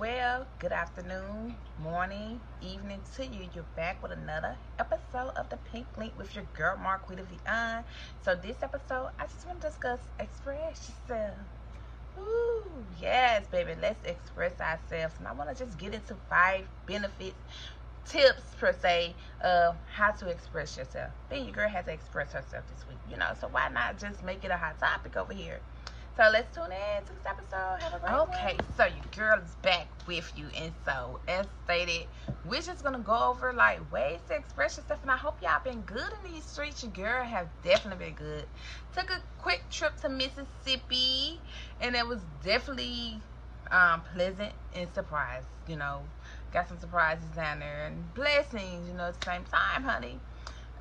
Well, good afternoon, morning, evening to you. You're back with another episode of the Pink Link with your girl Marquita Vion. So this episode, I just want to discuss express yourself. Ooh, yes, baby. Let's express ourselves. And I want to just get into five benefits, tips per se, of how to express yourself. Then your girl has to express herself this week, you know. So why not just make it a hot topic over here? So let's tune in to this episode. Have a great Okay, one. so your girl is back with you. And so, as stated, we're just going to go over like ways to express yourself. And I hope y'all been good in these streets. Your girl have definitely been good. Took a quick trip to Mississippi. And it was definitely um, pleasant and surprised. You know, got some surprises down there. And blessings, you know, at the same time, honey.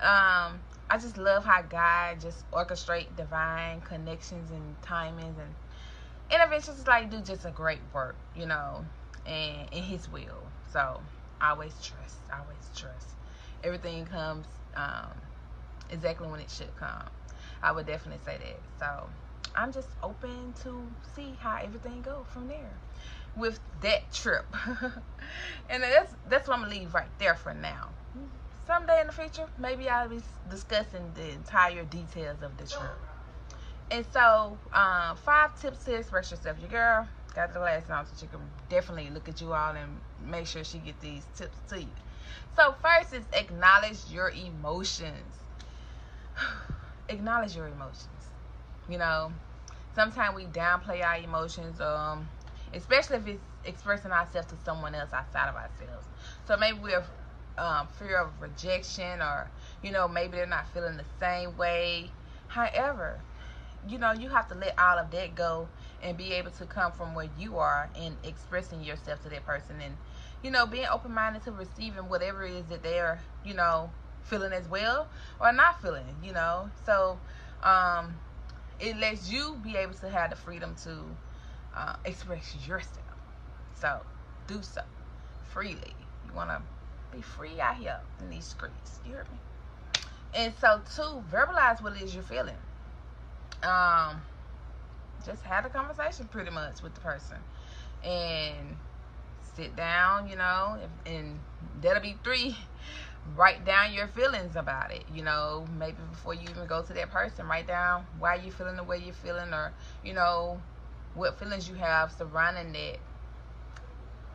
Um, I just love how God just orchestrate divine connections and timings and interventions like do just a great work, you know, and in his will. So I always trust, always trust. Everything comes um, exactly when it should come. I would definitely say that. So I'm just open to see how everything go from there with that trip. and that's that's what I'm gonna leave right there for now someday in the future, maybe I'll be discussing the entire details of the trip. And so, um, five tips to express yourself. Your girl got the last on, so she can definitely look at you all and make sure she get these tips to you. So first is acknowledge your emotions. acknowledge your emotions. You know, sometimes we downplay our emotions, um, especially if it's expressing ourselves to someone else outside of ourselves. So maybe we're um, fear of rejection or you know maybe they're not feeling the same way. However you know you have to let all of that go and be able to come from where you are and expressing yourself to that person and you know being open-minded to receiving whatever it is that they're you know feeling as well or not feeling you know. So um it lets you be able to have the freedom to uh, express yourself. So do so freely. You want to be free out here in these streets. You hear me? And so, two, verbalize what it is you're feeling. Um, just have a conversation pretty much with the person, and sit down. You know, and that'll be three. Write down your feelings about it. You know, maybe before you even go to that person, write down why you're feeling the way you're feeling, or you know, what feelings you have surrounding that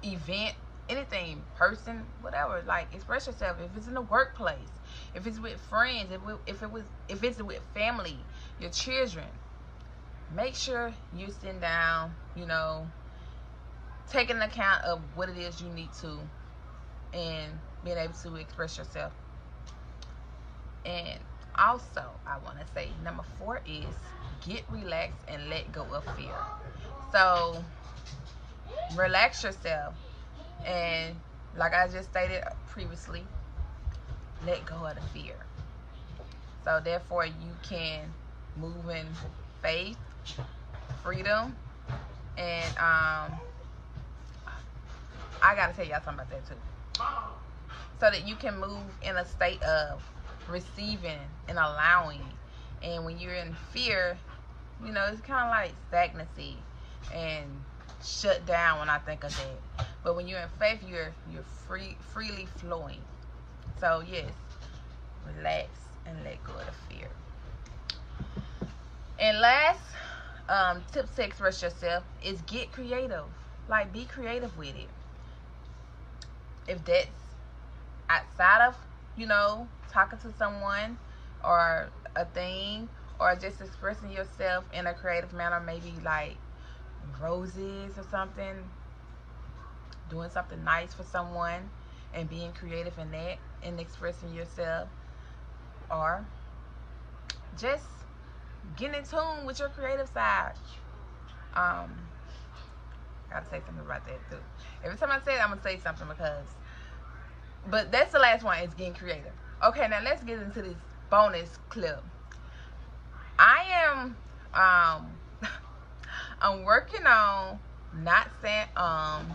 event anything, person, whatever. Like express yourself. If it's in the workplace, if it's with friends, if it, if it was if it's with family, your children, make sure you sit down. You know, taking account of what it is you need to, and being able to express yourself. And also, I want to say number four is get relaxed and let go of fear. So relax yourself and like I just stated previously, let go of the fear. So therefore you can move in faith, freedom, and um I gotta tell y'all something about that too. So that you can move in a state of receiving and allowing. And when you're in fear, you know, it's kind of like stagnancy and shut down when I think of that. But when you're in faith, you're you're free freely flowing. So yes, relax and let go of the fear. And last um, tip to express yourself is get creative. Like be creative with it. If that's outside of, you know, talking to someone or a thing or just expressing yourself in a creative manner, maybe like roses or something, doing something nice for someone and being creative in that and expressing yourself or just getting in tune with your creative side. Um, I gotta say something about that too. Every time I say it, I'm gonna say something because, but that's the last one. Is getting creative. Okay, now let's get into this bonus clip. I am um I'm working on not saying ums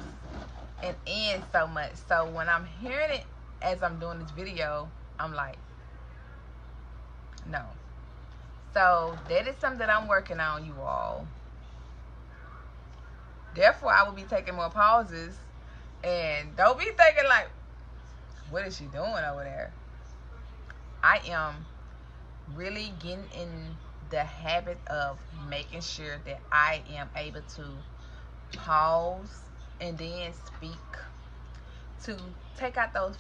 and ends so much. So when I'm hearing it as I'm doing this video, I'm like, no. So that is something that I'm working on, you all. Therefore, I will be taking more pauses. And don't be thinking like, what is she doing over there? I am really getting in the habit of making sure that I am able to pause and then speak to take out those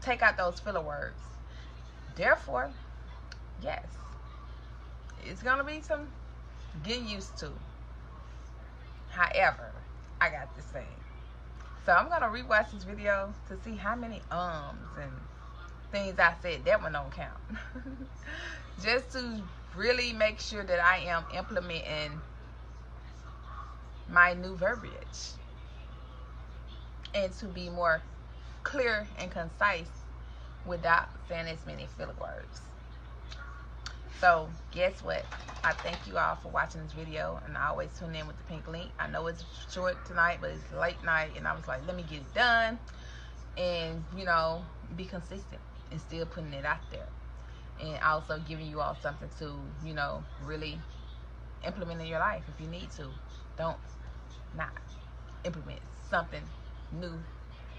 take out those filler words. Therefore, yes, it's gonna be some getting used to. However, I got this thing. So I'm gonna rewatch this video to see how many ums and things I said that one don't count. Just to really make sure that I am implementing my new verbiage and to be more clear and concise without saying as many filler words. So guess what? I thank you all for watching this video and I always tune in with the pink link. I know it's short tonight, but it's late night and I was like, let me get it done and, you know, be consistent and still putting it out there. And also giving you all something to, you know, really implement in your life if you need to. Don't not implement something new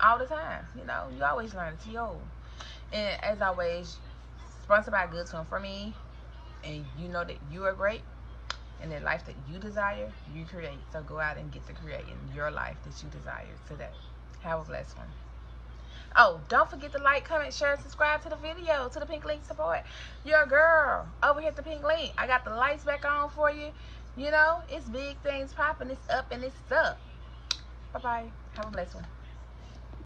all the time. You know, you always learn to yo. And as always, sponsored by Good Tune for me. And you know that you are great. And the life that you desire, you create. So go out and get to create in your life that you desire today. Have a blessed one. Oh, don't forget to like, comment, share, subscribe to the video, to the Pink Link support. Your girl over here at the Pink Link. I got the lights back on for you. You know, it's big things popping. It's up and it's up. Bye-bye. Have a blessed one.